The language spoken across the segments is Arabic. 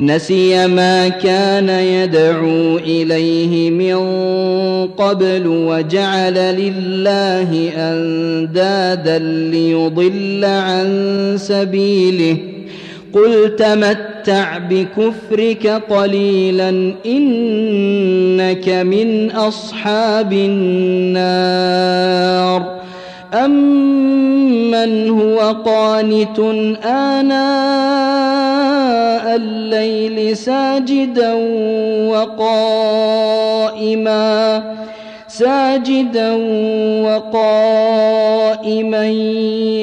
نسي ما كان يدعو إليه من قبل وجعل لله أندادا ليضل عن سبيله. قل تمتع بكفرك قليلا إنك من أصحاب النار. أمن هو قانت آناء الليل ساجدا وقائما ساجدا وقائما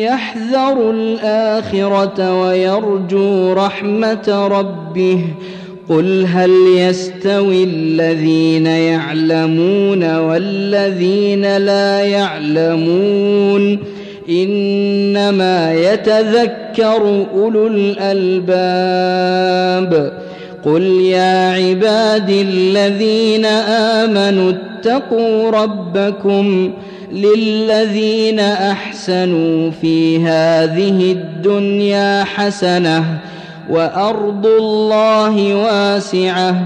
يحذر الآخرة ويرجو رحمة ربه. قل هل يستوي الذين يعلمون والذين لا يعلمون؟ إنما يتذكر أولو الألباب. قل يا عبادي الذين آمنوا اتقوا ربكم للذين أحسنوا في هذه الدنيا حسنة وأرض الله واسعة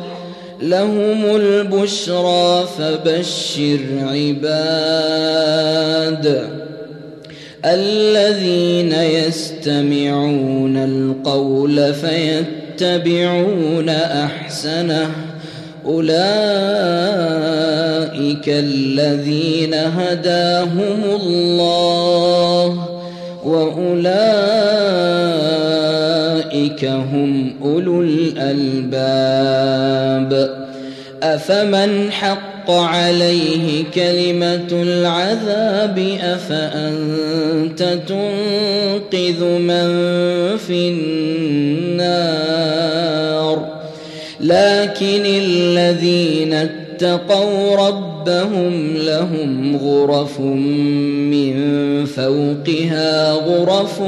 لهم البشرى فبشر عباد الذين يستمعون القول فيتبعون أحسنه أولئك الذين هداهم الله وأولئك هم اولو الألباب. أفمن حق عليه كلمة العذاب؟ أفأنت تنقذ من في النار؟ لكن الذين اتقوا ربهم لهم غرف من فوقها غرف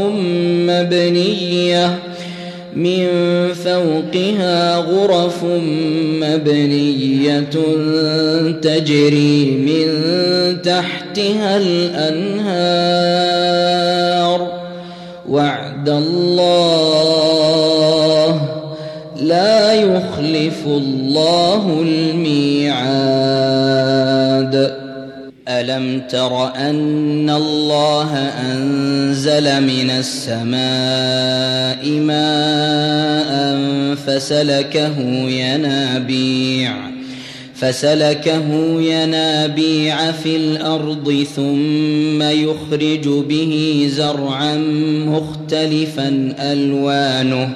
مبنية. من فوقها غرف مبنية تجري من تحتها الأنهار. وعد الله لا يخلف الله الميعاد. الم تر ان الله انزل من السماء ماء فسلكه ينابيع فسلكه ينابيع في الأرض ثم يخرج به زرعا مختلفا الوانه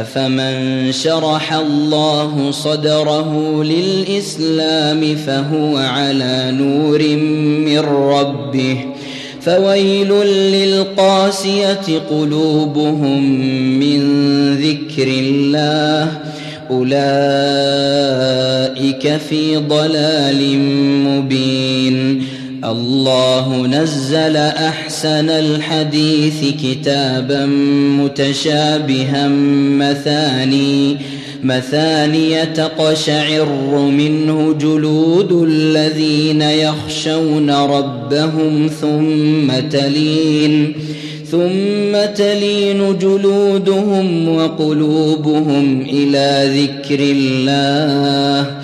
افمن شرح الله صدره للاسلام فهو على نور من ربه فويل للقاسيه قلوبهم من ذكر الله اولئك في ضلال مبين الله نزل أحسن الحديث كتابا متشابها مثاني مثاني تقشعر منه جلود الذين يخشون ربهم ثم تلين ثم تلين جلودهم وقلوبهم إلى ذكر الله.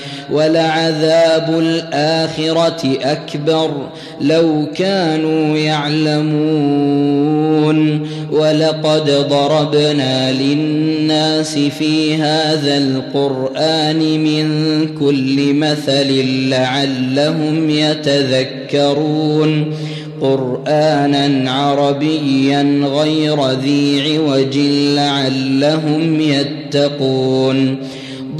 ولعذاب الآخرة أكبر لو كانوا يعلمون ولقد ضربنا للناس في هذا القرآن من كل مثل لعلهم يتذكرون قرآنا عربيا غير ذي عوج لعلهم يتقون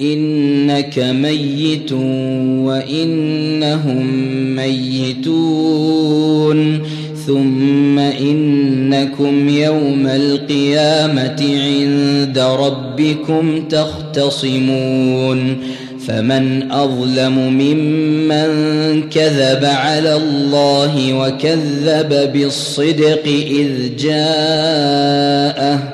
إنك ميت وإنهم ميتون ثم إنكم يوم القيامة عند ربكم تختصمون فمن أظلم ممن كذب على الله وكذب بالصدق إذ جاءه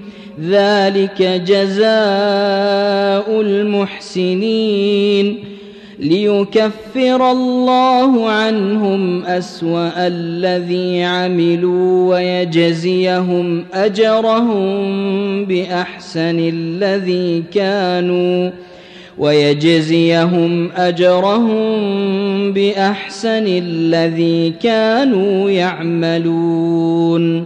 ذلك جزاء المحسنين ليكفر الله عنهم أسوأ الذي عملوا ويجزيهم أجرهم بأحسن الذي كانوا ويجزيهم أجرهم بأحسن الذي كانوا يعملون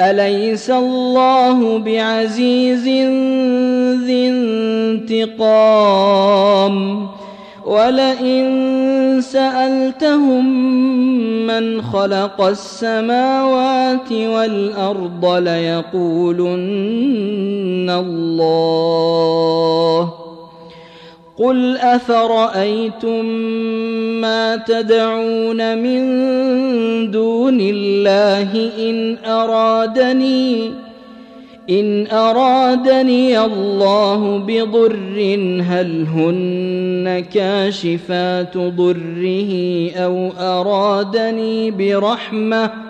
أليس الله بعزيز ذي انتقام؟ ولئن سألتهم من خلق السماوات والأرض ليقولن الله. قل افرايتم ما تدعون من دون الله ان ارادني ان ارادني الله بضر هل هن كاشفات ضره أو ارادني برحمه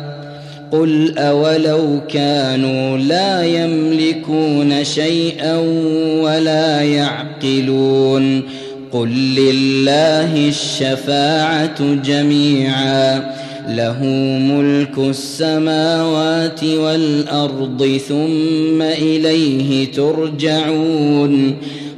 قل اولو كانوا لا يملكون شيئا ولا يعقلون قل لله الشفاعه جميعا له ملك السماوات والارض ثم اليه ترجعون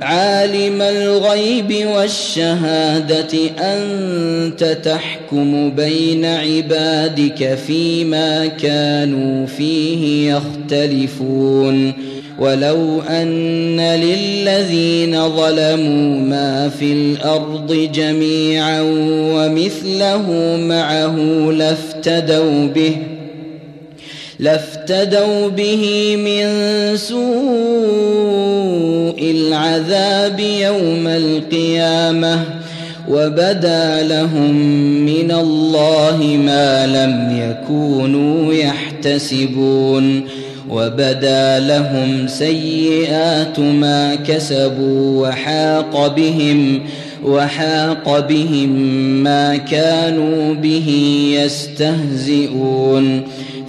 عالم الغيب والشهادة أنت تحكم بين عبادك فيما كانوا فيه يختلفون. ولو أن للذين ظلموا ما في الأرض جميعا ومثله معه لافتدوا به لافتدوا به من سوء العذاب يوم القيامه وبدا لهم من الله ما لم يكونوا يحتسبون وبدا لهم سيئات ما كسبوا وحاق بهم وحاق بهم ما كانوا به يستهزئون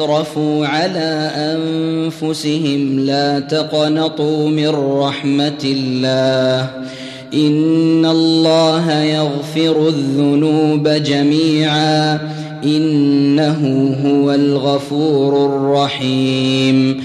الذين أسرفوا على أنفسهم لا تقنطوا من رحمة الله إن الله يغفر الذنوب جميعا إنه هو الغفور الرحيم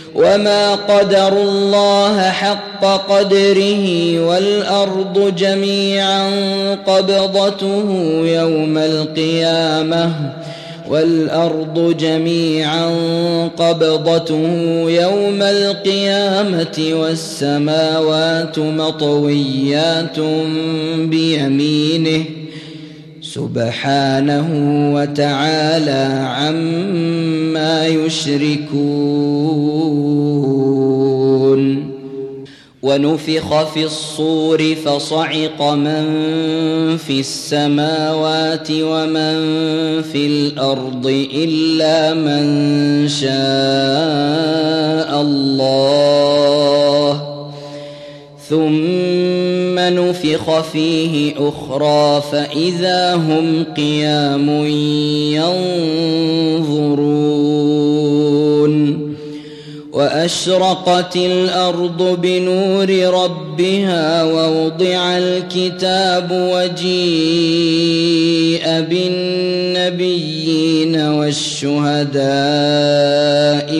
وما قدروا الله حق قدره والارض جميعا قبضته يوم القيامه والارض جميعا قبضته يوم القيامه والسماوات مطويات بيمينه سبحانه وتعالى عما يشركون. ونفخ في الصور فصعق من في السماوات ومن في الأرض إلا من شاء الله. ثم نفخ فيه أخرى فاذا هم قيام ينظرون واشرقت الأرض بنور ربها ووضع الكتاب وجيء بالنبيين والشهداء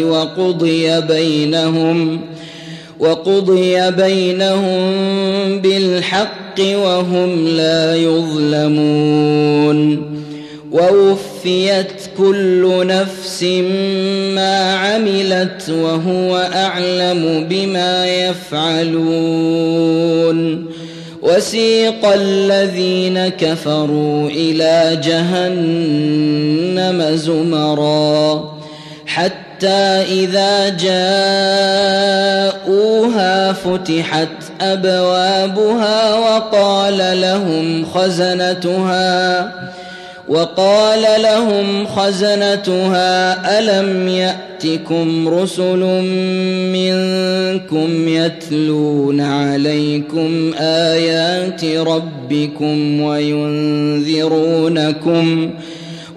وقضي بينهم وقضي بينهم بالحق وهم لا يظلمون ووفيت كل نفس ما عملت وهو أعلم بما يفعلون وسيق الذين كفروا إلى جهنم زمرا حتى إذا جاءوها فتحت أبوابها وقال لهم خزنتها وقال لهم خزنتها ألم يأتكم رسل منكم يتلون عليكم آيات ربكم وينذرونكم ۖ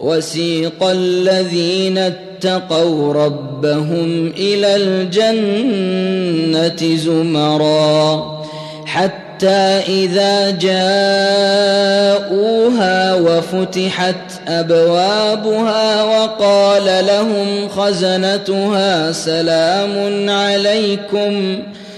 وسيق الذين اتقوا ربهم إلى الجنة زمرًا حتى إذا جاءوها وفتحت أبوابها وقال لهم خزنتها سلام عليكم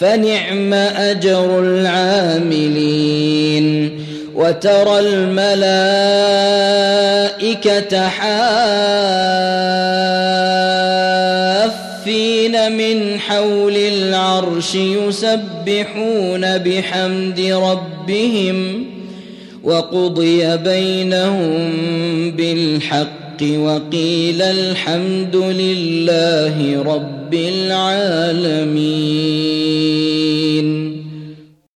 فنعم أجر العاملين. وترى الملائكة حافين من حول العرش يسبحون بحمد ربهم وقضي بينهم بالحق وقيل الحمد لله رب العالمين.